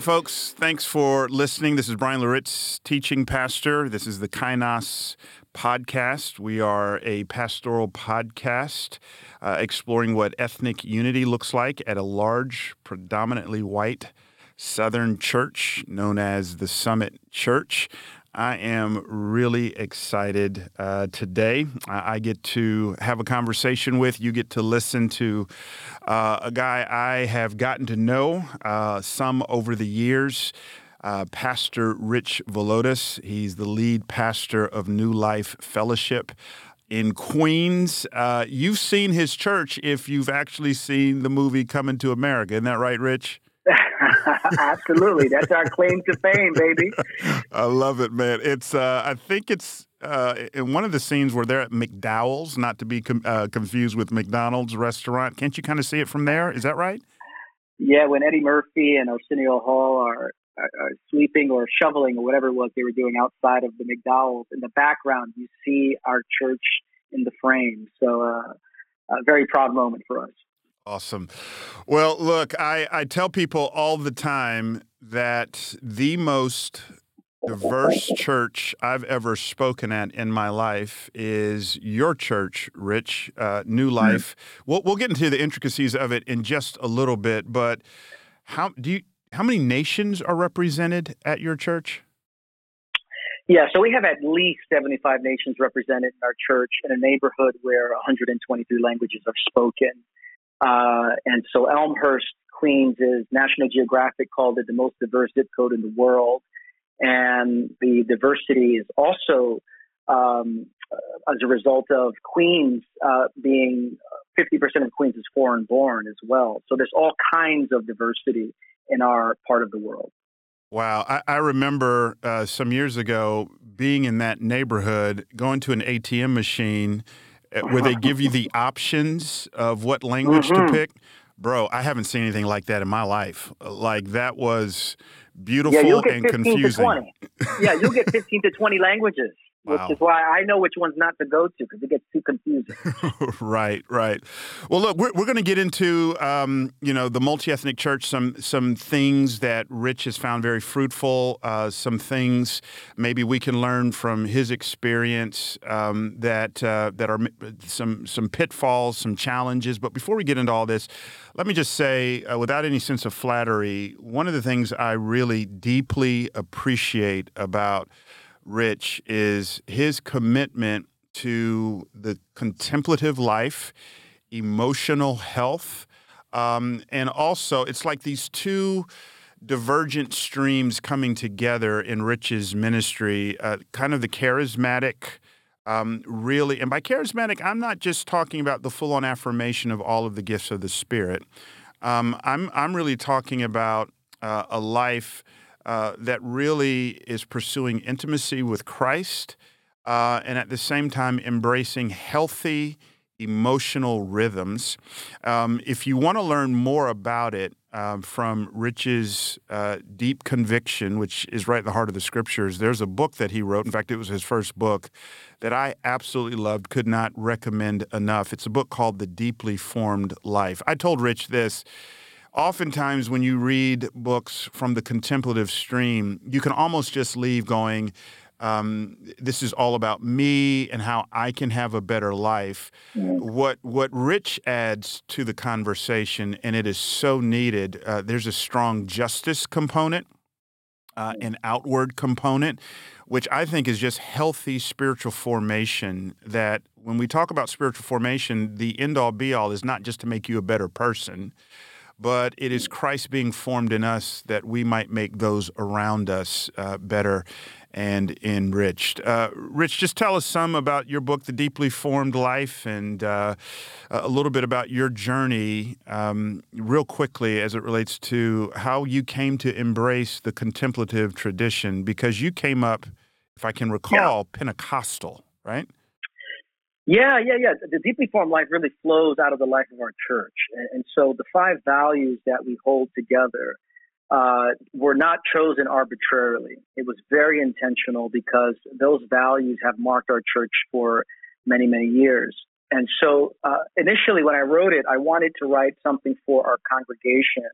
Hey, folks, thanks for listening. This is Brian Loritts, teaching pastor. This is the Kainos podcast. We are a pastoral podcast uh, exploring what ethnic unity looks like at a large, predominantly white Southern church known as the Summit Church. I am really excited uh, today. I, I, get to have a conversation with, you get to listen to uh, a guy I have gotten to know uh, some over the years. Uh, pastor Rich Villodas. He's the lead pastor of New Life Fellowship in Queens. Uh, you've seen his church if you've actually seen the movie Coming to America. Isn't that right, Rich? Absolutely. That's our claim to fame, baby. I love it, man. It's uh, I think it's uh, in one of the scenes where they're at McDowell's, not to be com- uh, confused with McDonald's restaurant. Can't you kind of see it from there? Is that right? Yeah, when Eddie Murphy and Arsenio Hall are, are, are sweeping or shoveling or whatever it was they were doing outside of the McDowell's, in the background you see our church in the frame. So, uh, a very proud moment for us. Awesome. Well, look, I, I tell people all the time that the most diverse church I've ever spoken at in my life is your church, Rich, uh, New mm-hmm. Life. Mm-hmm. We'll, we'll get into the intricacies of it in just a little bit, but how do you? How many nations are represented at your church? Yeah, so we have at least 75 nations represented in our church in a neighborhood where 123 languages are spoken. Uh, and so Elmhurst, Queens is National Geographic called it the most diverse zip code in the world. And the diversity is also um, as a result of Queens uh, being 50% of Queens is foreign born as well. So there's all kinds of diversity in our part of the world. Wow. I, I remember uh, some years ago being in that neighborhood, going to an ATM machine where they give you the options of what language mm-hmm. to pick. Bro, I haven't seen anything like that in my life. Like that was beautiful yeah, and confusing. yeah, you'll get 15 to 20 languages. Wow. Which is why I know which ones not to go to because it gets too confusing. right, right. Well, look, we're, we're going to get into um, you know the multi ethnic church, some some things that Rich has found very fruitful, uh, some things maybe we can learn from his experience um, that uh, that are some some pitfalls, some challenges. But before we get into all this, let me just say, uh, without any sense of flattery, one of the things I really deeply appreciate about Rich is his commitment to the contemplative life, emotional health, um, and also it's like these two divergent streams coming together in Rich's ministry, uh, kind of the charismatic. Um, really, and by charismatic, I'm not just talking about the full-on affirmation of all of the gifts of the Spirit. Um, I'm I'm really talking about uh, a life uh, that really is pursuing intimacy with Christ uh, and at the same time embracing healthy emotional rhythms. Um, if you want to learn more about it um, from Rich's uh, Deep Conviction, which is right in the heart of the scriptures, there's a book that he wrote. In fact, it was his first book that I absolutely loved, could not recommend enough. It's a book called The Deeply Formed Life. I told Rich this oftentimes when you read books from the contemplative stream, you can almost just leave going, um, this is all about me and how I can have a better life. Mm-hmm. What what Rich adds to the conversation, and it is so needed. Uh, there's a strong justice component, uh, an outward component, which I think is just healthy spiritual formation. That when we talk about spiritual formation, the end all be all is not just to make you a better person but it is Christ being formed in us that we might make those around us uh, better and enriched. Uh, Rich, just tell us some about your book, The Deeply Formed Life, and uh, a little bit about your journey, um, real quickly, as it relates to how you came to embrace the contemplative tradition, because you came up, if I can recall, yeah. Pentecostal, right? Yeah, yeah, yeah. The deeply formed life really flows out of the life of our church. And, and so the five values that we hold together uh, were not chosen arbitrarily. It was very intentional because those values have marked our church for many, many years. And so uh, initially, when I wrote it, I wanted to write something for our congregation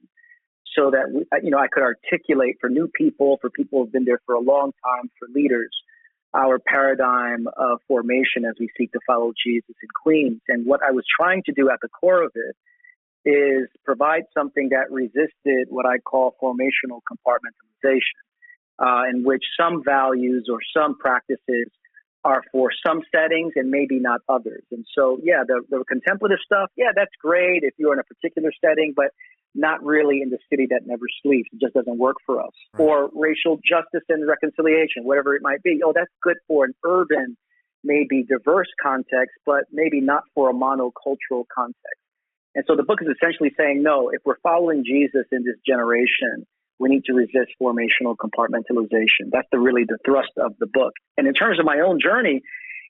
so that we, you know I could articulate for new people, for people who've been there for a long time, for leaders, our paradigm of formation as we seek to follow Jesus in Queens. And what I was trying to do at the core of it is provide something that resisted what I call formational compartmentalization, uh, in which some values or some practices are for some settings and maybe not others. And so, yeah, the, the contemplative stuff, yeah, that's great if you're in a particular setting, but not really in the city that never sleeps. It just doesn't work for us. Right. Or racial justice and reconciliation, whatever it might be. Oh, that's good for an urban, maybe diverse context, but maybe not for a monocultural context. And so the book is essentially saying, no, if we're following Jesus in this generation, we need to resist formational compartmentalization. That's the really the thrust of the book. And in terms of my own journey,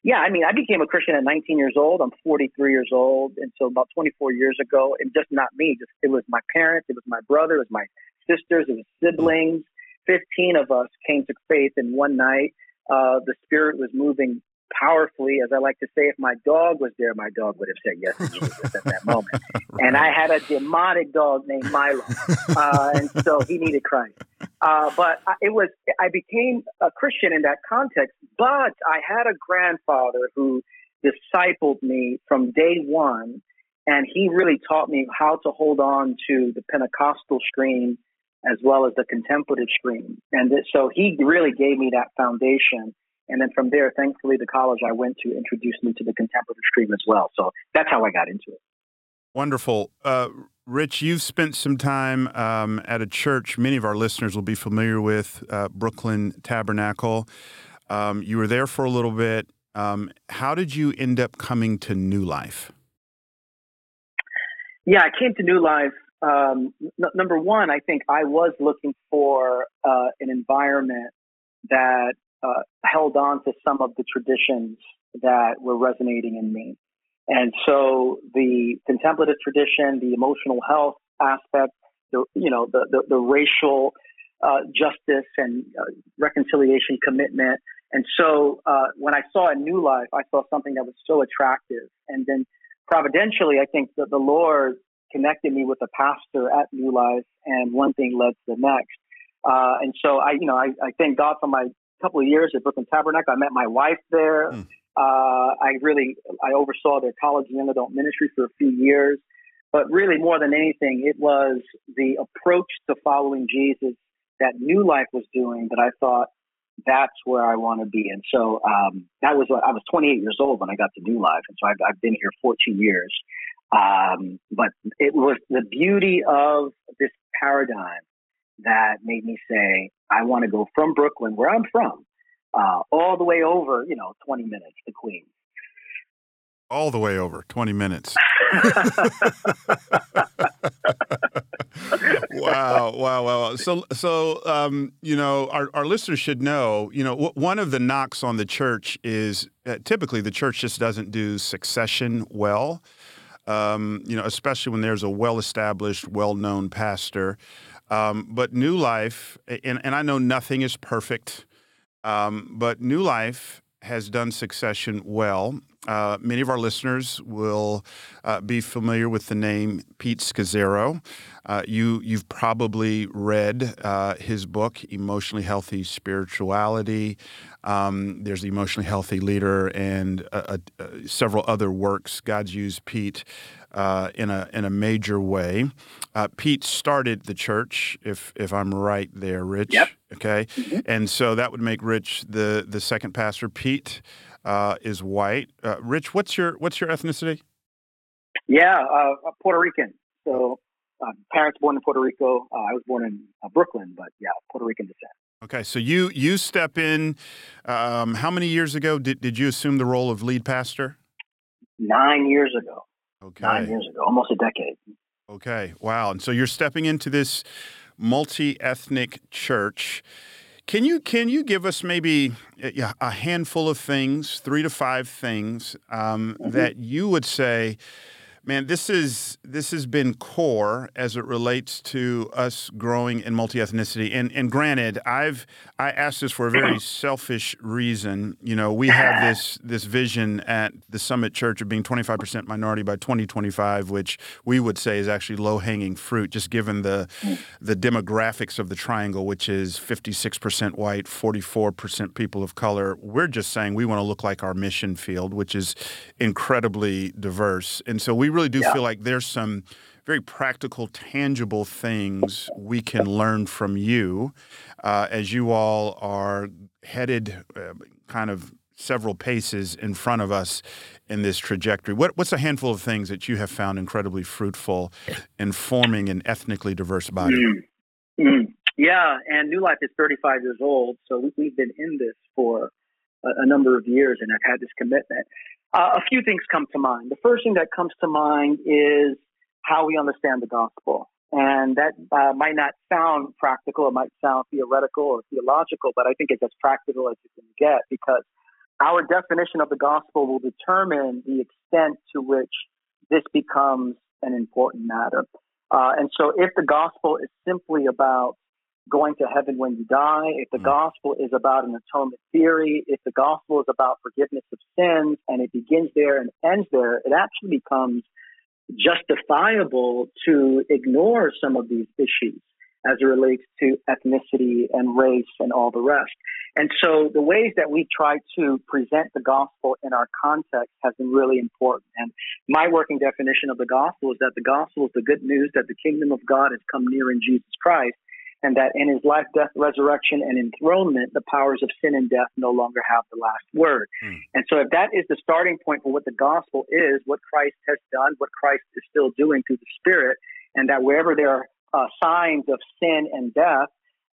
yeah, I mean, I became a Christian at 19 years old. I'm 43 years old, and so about 24 years ago, and just not me. Just it was my parents, it was my brother, it was my sisters, it was siblings. 15 of us came to faith in one night. Uh, the Spirit was moving powerfully, as I like to say, if my dog was there, my dog would have said yes to Jesus at that moment. right. And I had a demonic dog named Milo, uh, and so he needed Christ. Uh, but it was I became a Christian in that context. But I had a grandfather who discipled me from day one, and he really taught me how to hold on to the Pentecostal stream as well as the contemplative stream. And so he really gave me that foundation and then from there, thankfully, the college I went to introduced me to the contemplative stream as well. So that's how I got into it. Wonderful. Uh, Rich, you've spent some time um, at a church many of our listeners will be familiar with, uh, Brooklyn Tabernacle. Um, you were there for a little bit. Um, how did you end up coming to New Life? Yeah, I came to New Life. Um, n- number one, I think I was looking for uh, an environment that uh, held on to some of the traditions that were resonating in me. And so the contemplative tradition, the emotional health aspect, the, you know, the, the, the racial uh, justice and uh, reconciliation commitment. And so uh, when I saw a new life, I saw something that was so attractive. And then providentially, I think that the Lord connected me with a pastor at New Life, and one thing led to the next. Uh, and so I, you know, I, I thank God for my couple of years at Brooklyn Tabernacle. I met my wife there. Mm. Uh, I really I oversaw their college and young adult ministry for a few years. But really, more than anything, it was the approach to following Jesus that New Life was doing that I thought that's where I want to be. And so um, that was what I was 28 years old when I got to New Life, and so I've, I've been here 14 years. Um, but it was the beauty of this paradigm that made me say, I want to go from Brooklyn, where I'm from, uh, all the way over, you know, 20 minutes to Queens. All the way over 20 minutes. wow, wow, wow. So, so um, you know, our, our listeners should know, you know, w- one of the knocks on the church is uh, typically the church just doesn't do succession well. Um, you know, especially when there's a well-established, well-known pastor. Um, but New Life, and, and I know nothing is perfect, um, but New Life has done succession well. Uh, many of our listeners will uh, be familiar with the name Pete Scazzero. Uh, you you've probably read uh, his book, Emotionally Healthy Spirituality. Um, there's the Emotionally Healthy Leader and several other works. God's used Pete uh, in a in a major way. Uh, Pete started the church, if if I'm right there, Rich. Yep. Okay, mm-hmm. and so that would make Rich the the second pastor. Pete uh, is white. Uh, Rich, what's your what's your ethnicity? Yeah, uh, Puerto Rican. So uh, parents born in Puerto Rico. I was born in Brooklyn, but yeah, Puerto Rican descent. Okay, so you you step in. Um, how many years ago did did you assume the role of lead pastor? Nine years ago. Okay. Nine years ago, almost a decade. Okay, wow. And so you're stepping into this multi-ethnic church. Can you can you give us maybe a handful of things, three to five things um, mm-hmm. that you would say, Man, this is this has been core as it relates to us growing in multi ethnicity. And and granted, I've I asked this for a very selfish reason. You know, we have this this vision at the Summit Church of being 25% minority by 2025, which we would say is actually low hanging fruit, just given the the demographics of the triangle, which is 56% white, 44% people of color. We're just saying we want to look like our mission field, which is incredibly diverse. And so we really do yeah. feel like there's some very practical, tangible things we can learn from you uh, as you all are headed uh, kind of several paces in front of us in this trajectory. What, what's a handful of things that you have found incredibly fruitful in forming an ethnically diverse body? Mm-hmm. mm-hmm. Yeah, and New Life is 35 years old, so we've been in this for a, a number of years and I've had this commitment. Uh, a few things come to mind. The first thing that comes to mind is how we understand the gospel. And that uh, might not sound practical, it might sound theoretical or theological, but I think it's as practical as you can get because our definition of the gospel will determine the extent to which this becomes an important matter. Uh, and so if the gospel is simply about going to heaven when you die, if the mm. gospel is about an atonement theory, if the gospel is about forgiveness of sins and it begins there and ends there, it actually becomes justifiable to ignore some of these issues as it relates to ethnicity and race and all the rest. And so the ways that we try to present the gospel in our context has been really important. And my working definition of the gospel is that the gospel is the good news that the kingdom of God has come near in Jesus Christ and that in his life, death, resurrection, and enthronement, the powers of sin and death no longer have the last word. Mm. And so, if that is the starting point for what the gospel is, what Christ has done, what Christ is still doing through the Spirit, and that wherever there are uh, signs of sin and death,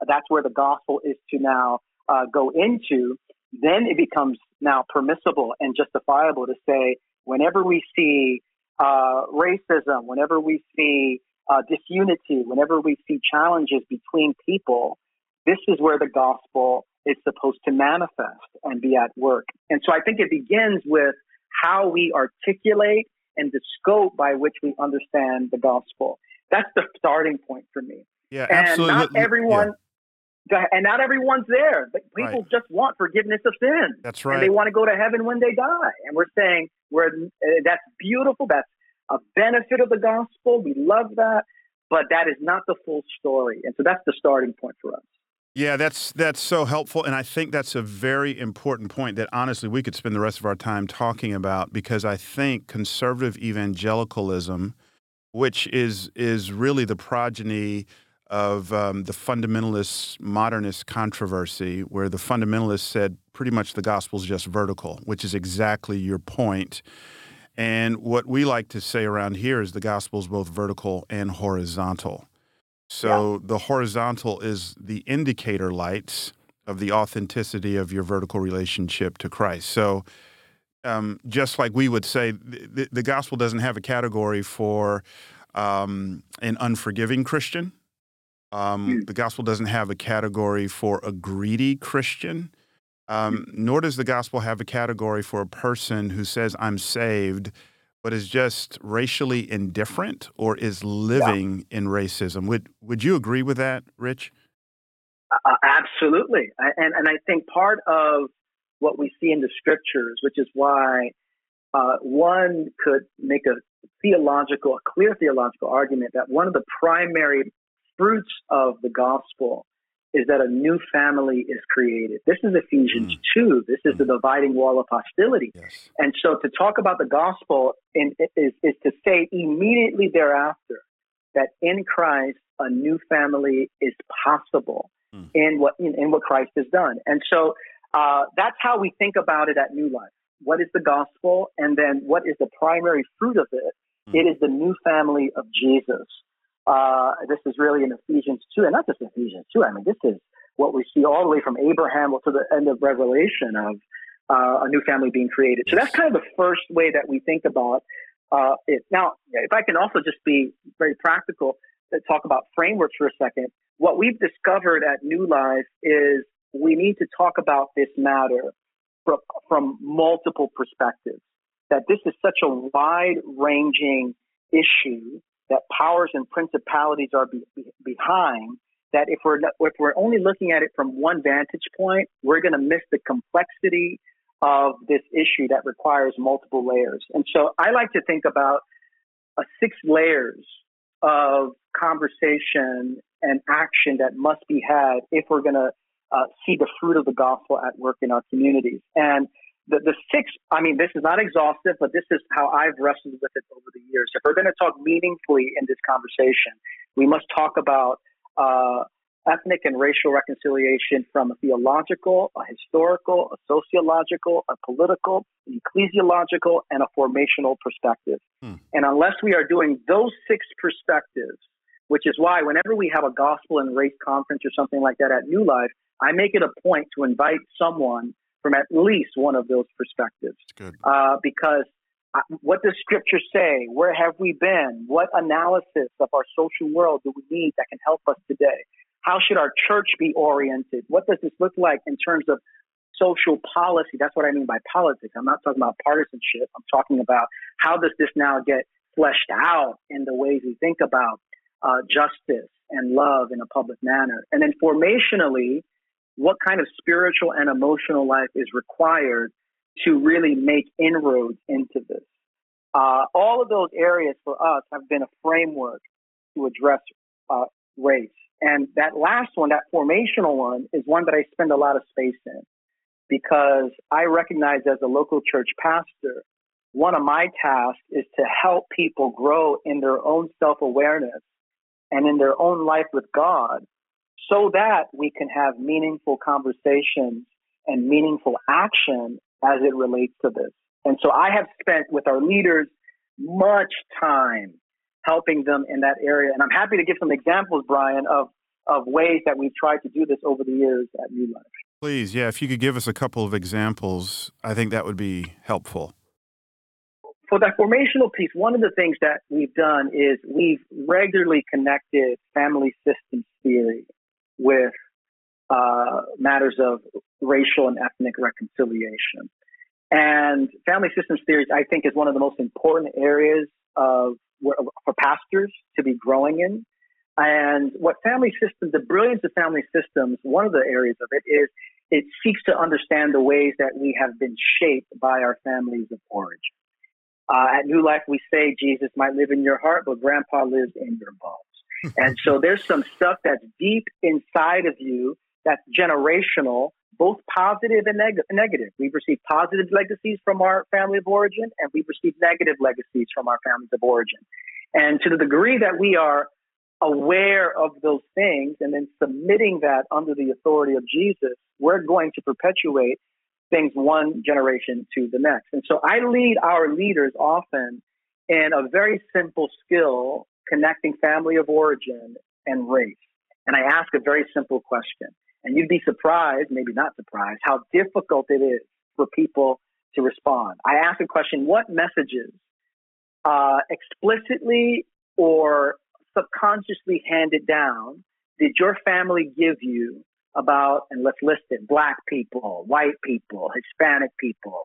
that's where the gospel is to now uh, go into, then it becomes now permissible and justifiable to say, whenever we see uh, racism, whenever we see uh, disunity, whenever we see challenges between people, this is where the gospel is supposed to manifest and be at work. And so I think it begins with how we articulate and the scope by which we understand the gospel. That's the starting point for me. Yeah, and absolutely. not everyone yeah. and not everyone's there. But people right. just want forgiveness of sin. That's right. And they want to go to heaven when they die. And we're saying we're uh, that's beautiful. That's a benefit of the gospel. We love that, but that is not the full story. And so that's the starting point for us. Yeah, that's that's so helpful, and I think that's a very important point that honestly we could spend the rest of our time talking about because I think conservative evangelicalism, which is is really the progeny of um, the fundamentalist modernist controversy, where the fundamentalists said pretty much the gospel is just vertical, which is exactly your point. And what we like to say around here is the gospel is both vertical and horizontal. So yeah. the horizontal is the indicator lights of the authenticity of your vertical relationship to Christ. So um, just like we would say, the, the, gospel doesn't have a category for um, an unforgiving Christian. Um, mm. The gospel doesn't have a category for a greedy Christian. Um, nor does the gospel have a category for a person who says, I'm saved, but is just racially indifferent or is living yeah. in racism. Would, would you agree with that, Rich? Uh, absolutely. And, and I think part of what we see in the scriptures, which is why uh, one could make a theological, a clear theological argument that one of the primary fruits of the gospel is that a new family is created. This is Ephesians mm. 2. This is mm. the dividing wall of hostility. Yes. And so to talk about the gospel in, is, is to say immediately thereafter that in Christ, a new family is possible mm. in, what, in, in, what Christ has done. And so uh, that's how we think about it at New Life. What is the gospel? And then what is the primary fruit of it? Mm. It is the new family of Jesus. Uh, this is really in Ephesians 2, and not just Ephesians 2. I mean, this is what we see all the way from Abraham to the end of Revelation of uh, a new family being created. So that's kind of the first way that we think about uh, it. Now, if I can also just be very practical, to talk about frameworks for a second. What we've discovered at New Life is we need to talk about this matter from, from multiple perspectives. That this is such a wide ranging issue that powers and principalities are be, be, behind. That if we're if we're only looking at it from one vantage point, we're going to miss the complexity of this issue that requires multiple layers. And so I like to think about a six layers of conversation and action that must be had if we're going to uh, see the fruit of the gospel at work in our communities. And the, the six, I mean, this is not exhaustive, but this is how I've wrestled with it over the years. If we're going to talk meaningfully in this conversation, we must talk about uh, ethnic and racial reconciliation from a theological, a historical, a sociological, a political, an ecclesiological, and a formational perspective. Hmm. And unless we are doing those six perspectives, which is why whenever we have a gospel and race conference or something like that at New Life, I make it a point to invite someone from at least one of those perspectives. Uh, because uh, what does Scripture say? Where have we been? What analysis of our social world do we need that can help us today? How should our church be oriented? What does this look like in terms of social policy? That's what I mean by politics. I'm not talking about partisanship. I'm talking about how does this now get fleshed out in the ways we think about uh, justice and love in a public manner. And then formationally, what kind of spiritual and emotional life is required to really make inroads into this. Uh, all of those areas for us have been a framework to address uh, race. And that last one, that formational one, is one that I spend a lot of space in because I recognize as a local church pastor, one of my tasks is to help people grow in their own self awareness and in their own life with God so that we can have meaningful conversations and meaningful action as it relates to this. And so I have spent with our leaders much time helping them in that area. And I'm happy to give some examples, Brian, of, of ways that we've tried to do this over the years at New Life. Please, yeah, if you could give us a couple of examples, I think that would be helpful. For that formational piece, one of the things that we've done is we've regularly connected family systems theory with uh, matters of racial and ethnic reconciliation. And family systems theory, I think, is one of the most important areas of for pastors to be growing in. And what family systems, the brilliance of family systems, one of the areas of it is it seeks to understand the ways that we have been shaped by our families of origin. Uh, at New Life, we say Jesus might live in your heart, but grandpa lives in your bones and so there's some stuff that's deep inside of you that's generational, both positive and neg- negative. We've received positive legacies from our family of origin, and we've received negative legacies from our families of origin. And to the degree that we are aware of those things and then submitting that under the authority of Jesus, we're going to perpetuate things one generation to the next. And so I lead our leaders often in a very simple skill connecting family of origin and race. And I ask a very simple question. And you'd be surprised, maybe not surprised, how difficult it is for people to respond. I ask a question what messages, uh, explicitly or subconsciously handed down, did your family give you about, and let's list it, black people, white people, Hispanic people,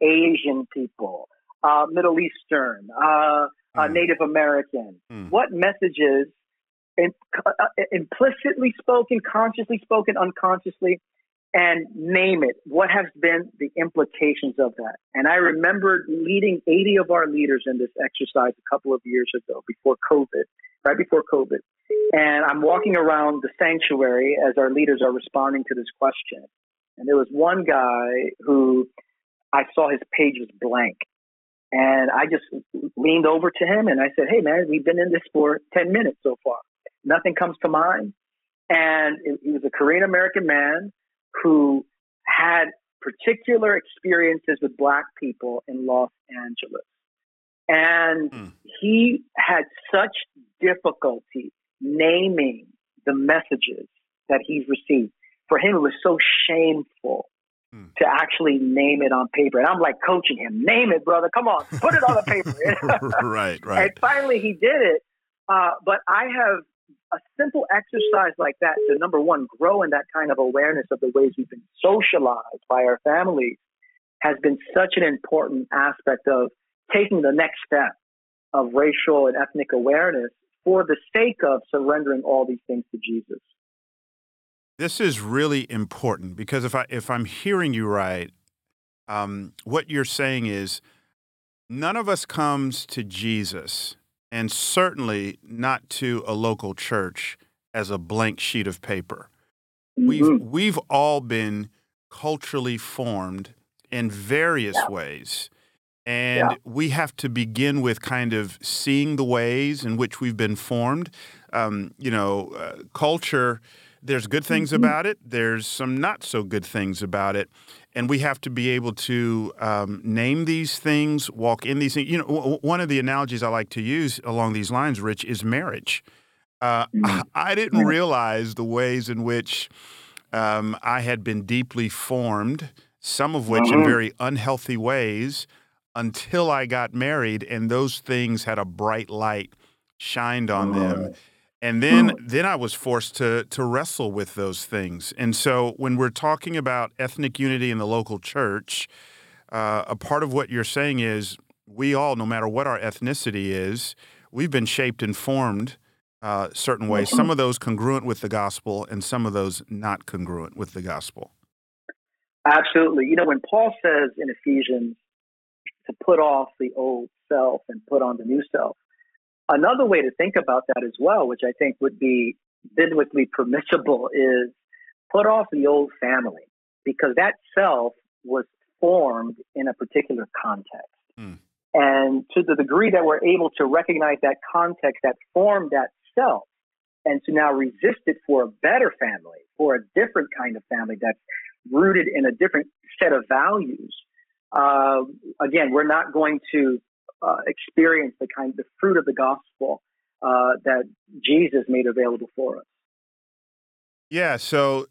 Asian people, uh, Middle Eastern, uh, uh, mm. Native American? Mm. What messages, in, uh, implicitly spoken, consciously spoken, unconsciously, and name it? What has been the implications of that? And I remember leading 80 of our leaders in this exercise a couple of years ago, before COVID, right before COVID. And I'm walking around the sanctuary as our leaders are responding to this question. And there was one guy who I saw his page was blank. And I just leaned over to him and I said, Hey, man, we've been in this for 10 minutes so far. Nothing comes to mind. And he was a Korean American man who had particular experiences with Black people in Los Angeles. And mm. he had such difficulty naming the messages that he's received. For him, it was so shameful. To actually name it on paper. And I'm like coaching him, name it, brother. Come on, put it on the paper. right, right. And finally he did it. Uh, but I have a simple exercise like that to number one, grow in that kind of awareness of the ways we've been socialized by our families has been such an important aspect of taking the next step of racial and ethnic awareness for the sake of surrendering all these things to Jesus. This is really important because if I if I'm hearing you right, um, what you're saying is none of us comes to Jesus, and certainly not to a local church as a blank sheet of paper. Mm-hmm. We've we've all been culturally formed in various yeah. ways. And yeah. we have to begin with kind of seeing the ways in which we've been formed. Um, you know, uh, culture, there's good things mm-hmm. about it, there's some not so good things about it. And we have to be able to um, name these things, walk in these things. You know, w- one of the analogies I like to use along these lines, Rich, is marriage. Uh, mm-hmm. I didn't realize the ways in which um, I had been deeply formed, some of which in mm-hmm. very unhealthy ways, until I got married, and those things had a bright light shined on them. And then, then I was forced to to wrestle with those things. And so, when we're talking about ethnic unity in the local church, uh, a part of what you're saying is we all, no matter what our ethnicity is, we've been shaped and formed uh, certain ways. Mm-hmm. Some of those congruent with the gospel, and some of those not congruent with the gospel. Absolutely. You know, when Paul says in Ephesians to put off the old self and put on the new self, another way to think about that as well, which I think would be biblically permissible, is put off the old family because that self was formed in a particular context. Mm. And to the degree that we're able to recognize that context that formed that self and to now resist it for a better family, for a different kind of family that's rooted in a different set of values. Uh, again, we're not going to uh, experience the kind, the fruit of the gospel uh, that Jesus made available for us. Yeah. So,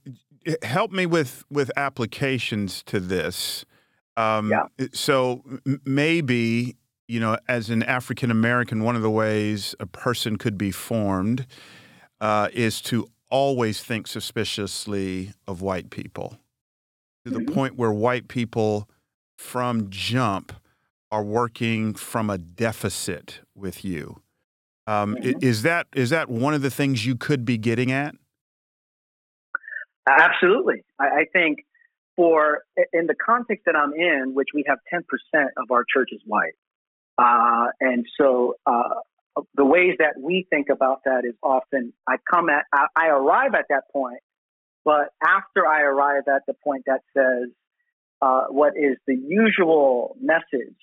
help me with with applications to this. Um, yeah. So maybe you know, as an African American, one of the ways a person could be formed uh, is to always think suspiciously of white people to the mm-hmm. point where white people from jump are working from a deficit with you. Um, mm-hmm. Is that is that one of the things you could be getting at? Absolutely. I, I think for in the context that I'm in, which we have 10% of our church is white. Uh, and so uh, the ways that we think about that is often I come at, I, I, arrive at that point, but after I arrive at the point that says uh, what is the usual message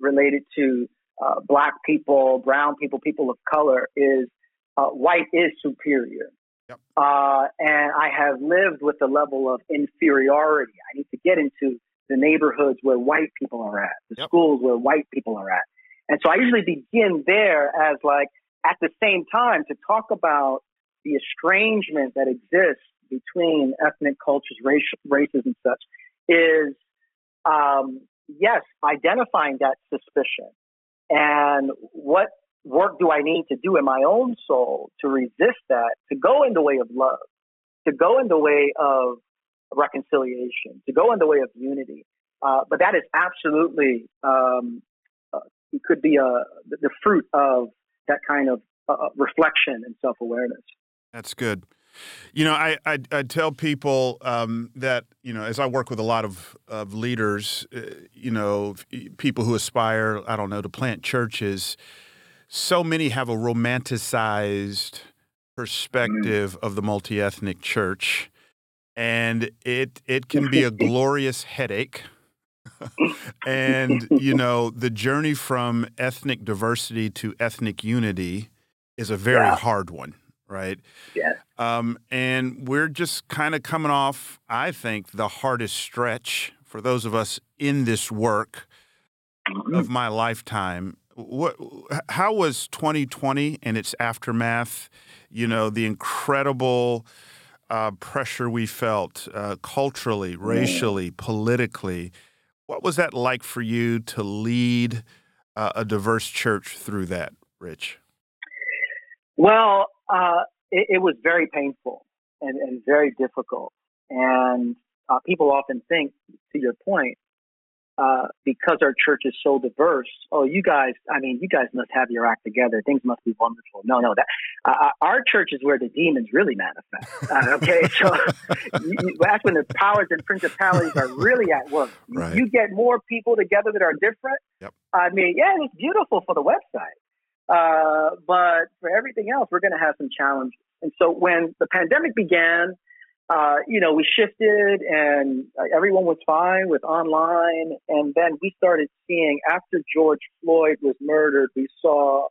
related to uh, black people, brown people, people of color is uh, white is superior. Yep. Uh, and I have lived with a level of inferiority. I need to get into the neighborhoods where white people are at, the yep. schools where white people are at. And so I usually begin there as like at the same time to talk about the estrangement that exists between ethnic cultures, race, races, and such is um, yes, identifying that suspicion and what work do I need to do in my own soul to resist that, to go in the way of love, to go in the way of reconciliation, to go in the way of unity. Uh, but that is absolutely um, it could be a uh, the fruit of that kind of uh, uh reflection and self awareness. That's good. You know, I, I, I tell people um, that, you know, as I work with a lot of, of leaders, uh, you know, people who aspire, I don't know, to plant churches, so many have a romanticized perspective mm. of the multi ethnic church. And it, it can be a glorious headache and you know the journey from ethnic diversity to ethnic unity is a very yeah. hard one right yeah um, and we're just kind of coming off i think the hardest stretch for those of us in this work mm-hmm. of my lifetime what how was 2020 and its aftermath you know the incredible uh, pressure we felt uh, culturally racially politically what was that like for you to lead uh, a diverse church through that, Rich? Well, uh, it, it, was very painful and, and very difficult. And uh, people often think, to your point, uh, because our church is so diverse, oh, you guys, I mean, you guys must have your act together. Things must be wonderful. No, no, that uh, uh our church is where the demons really manifest. Uh, okay, so you, that's when the powers and principalities are really at work. Right. You get more people together that are different. Yep. I mean, yeah, it's beautiful for the website, uh, but for everything else, we're going to have some challenges. And so when the pandemic began, uh, you know, we shifted and everyone was fine with online. And then we started seeing after George Floyd was murdered, we saw,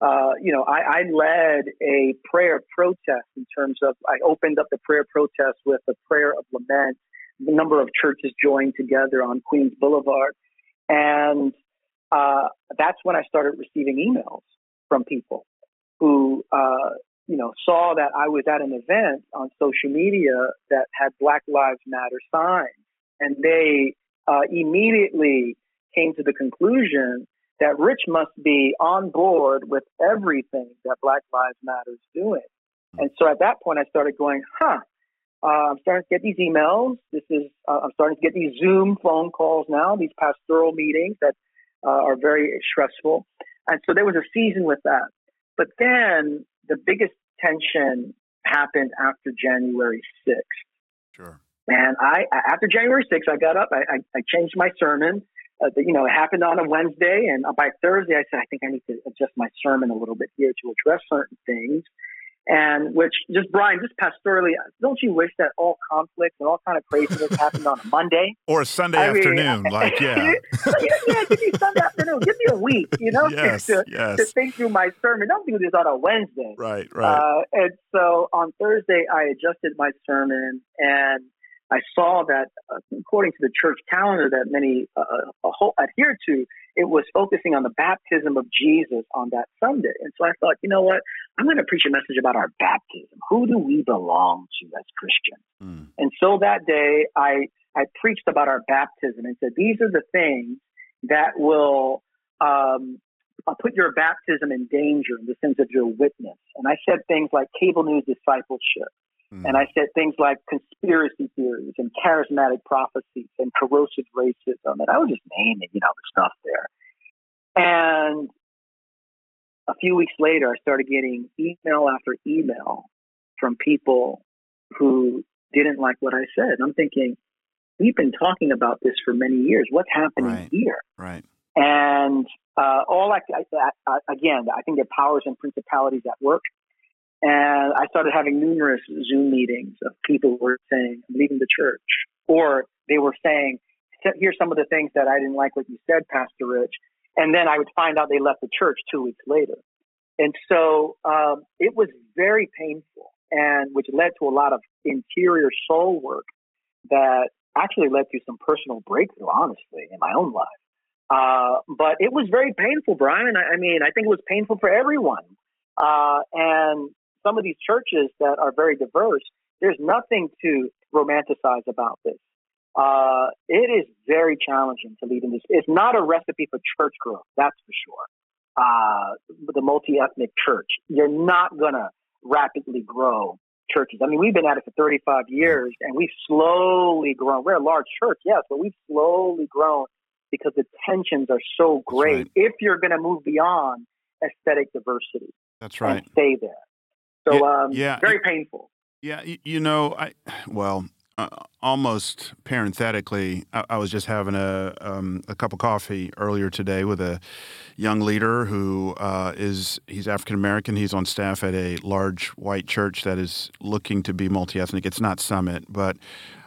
uh, you know, I, I, led a prayer protest in terms of, I opened up the prayer protest with a prayer of lament. A number of churches joined together on Queens Boulevard. And uh, that's when I started receiving emails from people who uh, you know, saw that I was at an event on social media that had Black Lives Matter signs, and they uh, immediately came to the conclusion that Rich must be on board with everything that Black Lives Matter is doing. And so at that point, I started going, huh. Uh, I'm starting to get these emails. This is uh, I'm starting to get these Zoom phone calls now. These pastoral meetings that uh, are very stressful, and so there was a season with that. But then the biggest tension happened after January 6th. Sure. And I, after January 6th, I got up, I, I, I changed my sermon. Uh, you know, it happened on a Wednesday, and by Thursday, I said, I think I need to adjust my sermon a little bit here to address certain things and which just Brian, just pastorally, don't you wish that all conflicts and all kind of craziness happened on a Monday or a Sunday I afternoon? Mean, like yeah, yeah, yeah, give me Sunday afternoon, give me a week, you know, yes, to, yes. to think through my sermon. Don't do this on a Wednesday, right? Right. Uh, and so on Thursday, I adjusted my sermon and I saw that, uh, according to the church calendar that many uh, uh adhere to, it was focusing on the baptism of Jesus on that Sunday. And so I thought, you know what? I'm going to preach a message about our baptism. Who do we belong to as Christians? Mm. And so that day, I I preached about our baptism and said these are the things that will um, uh, put your baptism in danger in the sense of your witness. And I said things like cable news discipleship. Mm. And I said things like conspiracy theories and charismatic prophecies and corrosive racism. And I was just naming, you know, the stuff there. And a few weeks later, I started getting email after email from people who didn't like what I said. I'm thinking, we've been talking about this for many years. What's happening right. here? Right. And uh, all I, I, I, again, I think are powers and principalities at work. And I started having numerous Zoom meetings of people who were saying, I'm leaving the church. Or they were saying, here's some of the things that I didn't like what you said, Pastor Rich. And then I would find out they left the church two weeks later. And so um, it was very painful, and which led to a lot of interior soul work that actually led to some personal breakthrough, honestly, in my own life. Uh, but it was very painful, Brian. I, I, mean, I think it was painful for everyone. Uh, and some of these churches that are very diverse, there's nothing to romanticize about this. Uh, it is very challenging to lead in this. It's not a recipe for church growth, that's for sure. Uh, the multi-ethnic church, you're not gonna rapidly grow churches. I mean, we've been at it for 35 years, and we've slowly grown. We're a large church, yes, but we've slowly grown because the tensions are so great. Right. If you're going to move beyond aesthetic diversity, that's right, and stay there. So, yeah, um, yeah. very painful. Yeah, you know, I well, uh, almost parenthetically, I, I, was just having a um, a cup of coffee earlier today with a young leader who uh, is he's African American. He's on staff at a large white church that is looking to be multi ethnic. It's not Summit, but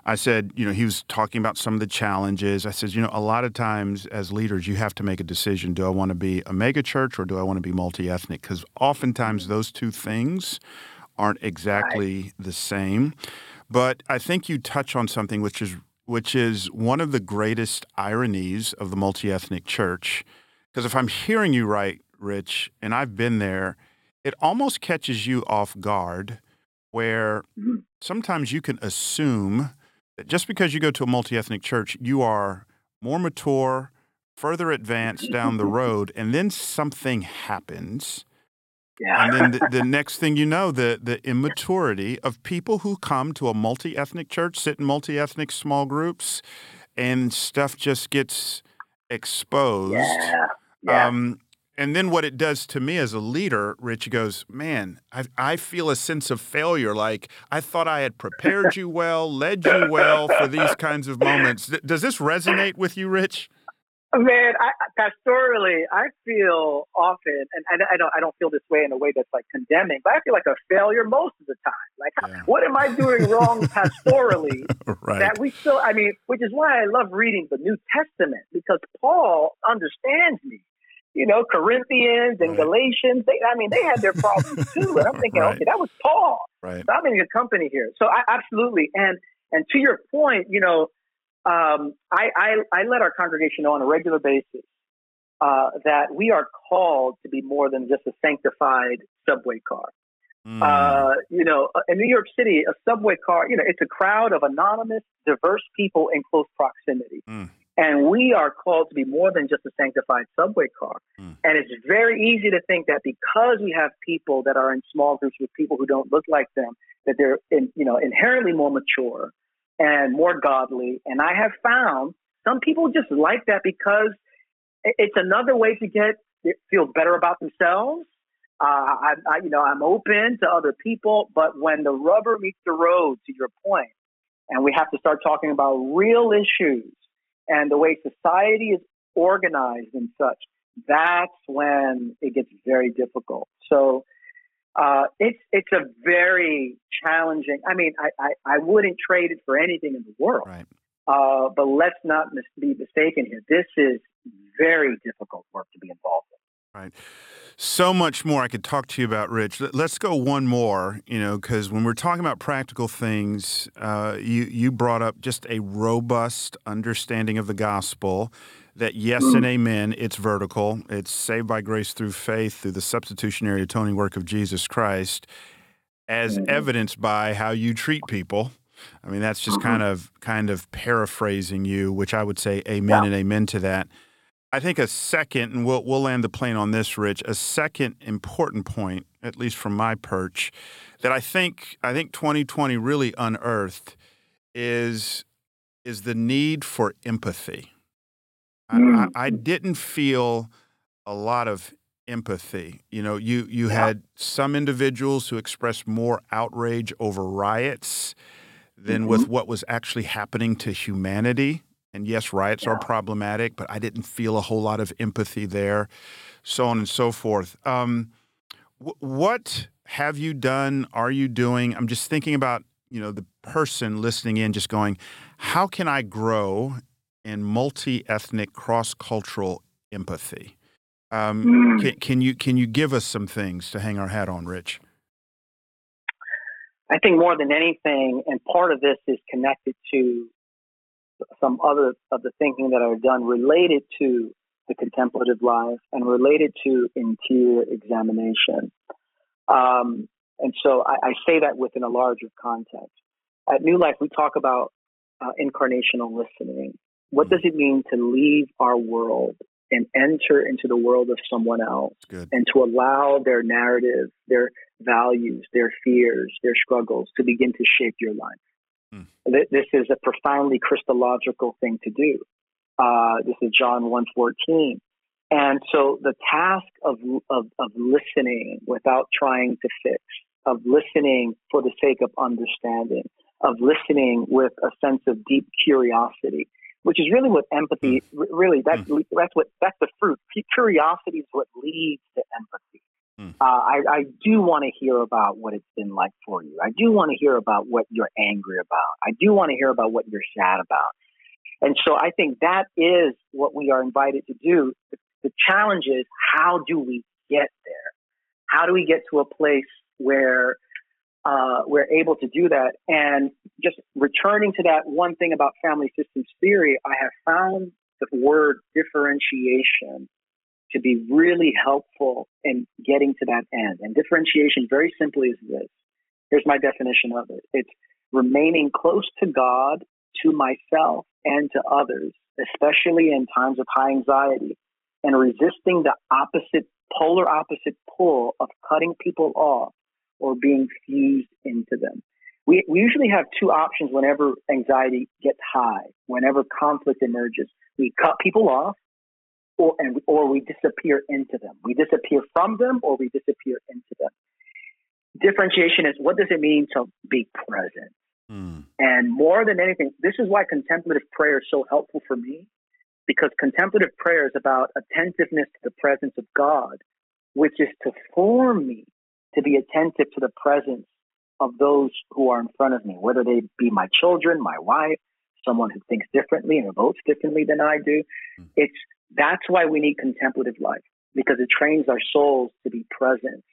I said, you know, he was talking about some of the challenges. I said, you know, a lot of times as leaders, you have to make a decision. Do I want to be a mega church or do I want to be multi ethnic? Because oftentimes those two things aren't exactly right. the same. But I think you touch on something which is which is one of the greatest ironies of the multi-ethnic church. Because if I'm hearing you right, Rich, and I've been there, it almost catches you off guard where mm-hmm. sometimes you can assume just because you go to a multi-ethnic church, you are more mature, further advanced down the road, and then something happens yeah. And then the, the, next thing you know, the the immaturity of people who come to a multi ethnic church, sit in multi ethnic small groups, and stuff just gets exposed. Yeah. yeah. Um, and then what it does to me as a leader, Rich goes, man, I, I feel a sense of failure. Like I thought I had prepared you well, led you well for these kinds of moments. Does this resonate with you, Rich? Man, I, pastorally, I feel often, and I, I, don't, I don't feel this way in a way that's like condemning, but I feel like a failure most of the time. Like, yeah. what am I doing wrong pastorally right. that we still? I mean, which is why I love reading the New Testament because Paul understands me. You know, Corinthians and right. Galatians. They, I mean, they had their problems too, and I'm thinking, right. okay, that was Paul. Right. So I'm in good company here. So I absolutely, and and to your point, you know um, I, I, I, let our congregation know on a regular basis uh, that we are called to be more than just a sanctified subway car. Mm. Uh, you know, uh, in New York City, a subway car, you know, it's a crowd of anonymous, diverse people in close proximity. Mm. And we are called to be more than just a sanctified subway car. Mm. And it's very easy to think that because we have people that are in small groups with people who don't look like them, that they're in, you know inherently more mature and more godly. And I have found some people just like that because it's another way to get feel better about themselves. Uh, I, I, you know, I'm open to other people, but when the rubber meets the road, to your point, and we have to start talking about real issues and the way society is organized and such, that's when it gets very difficult. So uh, it's it's a very challenging. I mean, I, I, I, wouldn't trade it for anything in the world. Right. Uh, but let's not mis- be mistaken here. This is very difficult work to be involved in. Right. So much more I could talk to you about, Rich. Let's go one more. You know, because when we're talking about practical things, uh, you you brought up just a robust understanding of the gospel that yes and amen, it's vertical. It's saved by grace through faith through the substitutionary atoning work of Jesus Christ, as mm-hmm. evidenced by how you treat people. I mean, that's just mm-hmm. kind of kind of paraphrasing you, which I would say amen yeah. and amen to that. I think a second, and we'll we'll land the plane on this, Rich. A second important point, at least from my perch, that I think I think 2020 really unearthed is is the need for empathy. Mm. I, I, didn't feel a lot of empathy. You know, you you yeah. had some individuals who expressed more outrage over riots than mm-hmm. with what was actually happening to humanity. And yes, riots yeah. are problematic, but I didn't feel a whole lot of empathy there, so on and so forth. Um, what have you done? Are you doing? I'm just thinking about you know the person listening in, just going, how can I grow in multi ethnic, cross cultural empathy. Um, mm. can, can, you can you give us some things to hang our hat on, Rich? I think more than anything, and part of this is connected to some other of the thinking that I've done related to the contemplative life and related to interior examination. Um, and so I, I, say that within a larger context. At New Life, we talk about uh, incarnational listening. What does it mean to leave our world and enter into the world of someone else and to allow their narrative, their values, their fears, their struggles to begin to shape your life? Hmm. This is a profoundly Christological thing to do. Uh, this is John 1.14. And so the task of, of, of listening without trying to fix, of listening for the sake of understanding, of listening with a sense of deep curiosity, which is really what empathy mm. really that's mm. that's what that's the fruit. Curiosity is what leads to empathy. Mm. Uh, I, I do want to hear about what it's been like for you. I do want to hear about what you're angry about. I do want to hear about what you're sad about. And so I think that is what we are invited to do. The, the challenge is how do we get there? How do we get to a place where uh, we're able to do that. And just returning to that one thing about family systems theory, I have found the word differentiation to be really helpful in getting to that end. And differentiation, very simply, is this. Here's my definition of it it's remaining close to God, to myself, and to others, especially in times of high anxiety, and resisting the opposite, polar opposite pull of cutting people off or being fused into them. We, we usually have two options whenever anxiety gets high, whenever conflict emerges. We cut people off or, and, or we disappear into them. We disappear from them or we disappear into them. Differentiation is what does it mean to be present? Mm. And more than anything, this is why contemplative prayer is so helpful for me because contemplative prayer is about attentiveness to the presence of God, which is to form me to be attentive to the presence of those who are in front of me, whether they be my children, my wife, someone who thinks differently and votes differently than I do. Mm. It's that's why we need contemplative life because it trains our souls to be present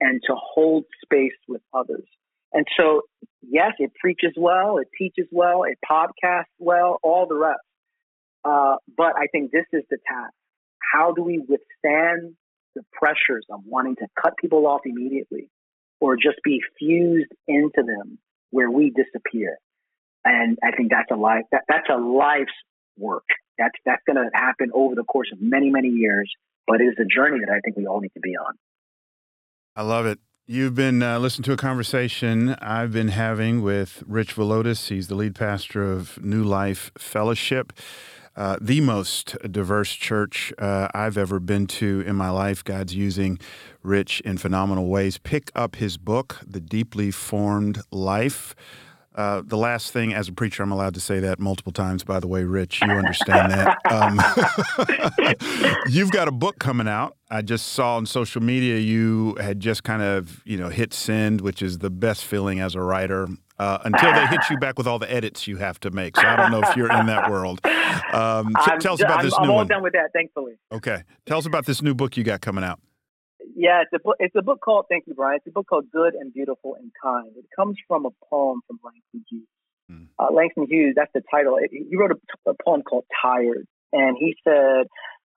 and to hold space with others. And so, yes, it preaches well, it teaches well, it podcasts well, all the rest. Uh, but I think this is the task. How do we withstand the pressures of wanting to cut people off immediately or just be fused into them where we disappear? And I think that's a life that, that's a life's work. That's that's going to happen over the course of many many years, but it is a journey that I think we all need to be on. I love it. You've been uh, listening to a conversation I've been having with Rich Villodas. He's the lead pastor of New Life Fellowship. Uh, the most diverse church uh, I've ever been to in my life. God's using Rich in phenomenal ways. Pick up his book, The Deeply Formed Life. Uh, the last thing, as a preacher, I'm allowed to say that multiple times. By the way, Rich, you understand that. Um, you've got a book coming out. I just saw on social media you had just kind of, you know, hit send, which is the best feeling as a writer. Uh, until they hit you back with all the edits you have to make. So I don't know if you're in that world. Um, t- tell us about I'm, this I'm new all one. done with that, thankfully. Okay, tell us about this new book you got coming out. Yeah, it's a book. It's a book called. Thank you, Bryan. It's a book called Good and Beautiful and Kind. It comes from a poem from Langston Hughes. Mm. Uh, Langston Hughes. That's the title. It, he wrote a, a poem called Tired, and he said,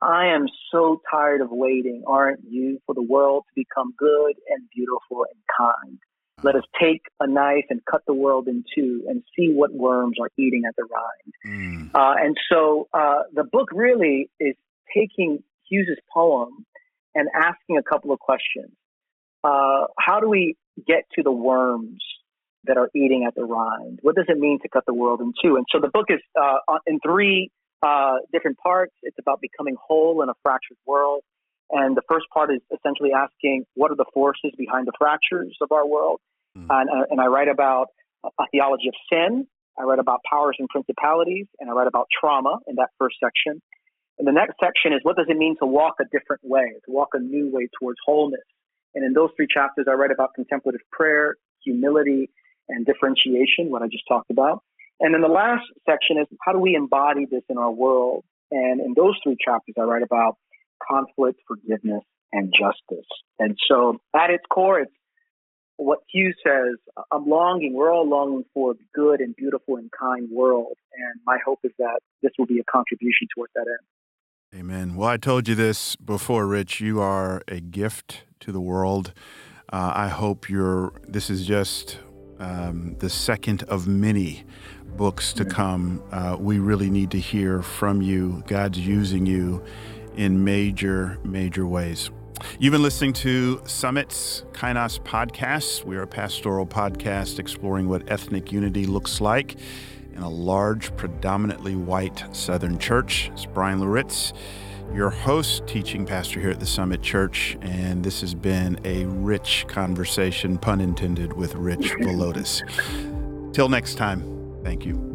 "I am so tired of waiting, aren't you, for the world to become good and beautiful and kind." Let us take a knife and cut the world in two and see what worms are eating at the rind. Mm. Uh, and so uh, the book really is taking Hughes's poem and asking a couple of questions. Uh, how do we get to the worms that are eating at the rind? What does it mean to cut the world in two? And so the book is uh, in three uh, different parts. It's about becoming whole in a fractured world. And the first part is essentially asking what are the forces behind the fractures of our world? Mm. And, uh, and I write about a theology of sin. I write about powers and principalities, and I write about trauma in that first section. And the next section is what does it mean to walk a different way, to walk a new way towards wholeness. And in those three chapters, I write about contemplative prayer, humility, and differentiation, what I just talked about. And then the last section is how do we embody this in our world? And in those three chapters, I write about conflict, forgiveness, and justice. And so at its core, it's what Hugh says, I'm longing, we're all longing for a good and beautiful and kind world. And my hope is that this will be a contribution towards that end. Amen. Well, I told you this before, Rich. You are a gift to the world. Uh, I hope you're, this is just um, the second of many books to come. Uh, we really need to hear from you. God's using you in major, major ways. You've been listening to Summit's Kainos podcast. We are a pastoral podcast exploring what ethnic unity looks like in a large, predominantly white Southern church. It's Bryan Loritts, your host, teaching pastor here at the Summit Church, and this has been a rich conversation, pun intended, with Rich Villodas. Till next time, thank you.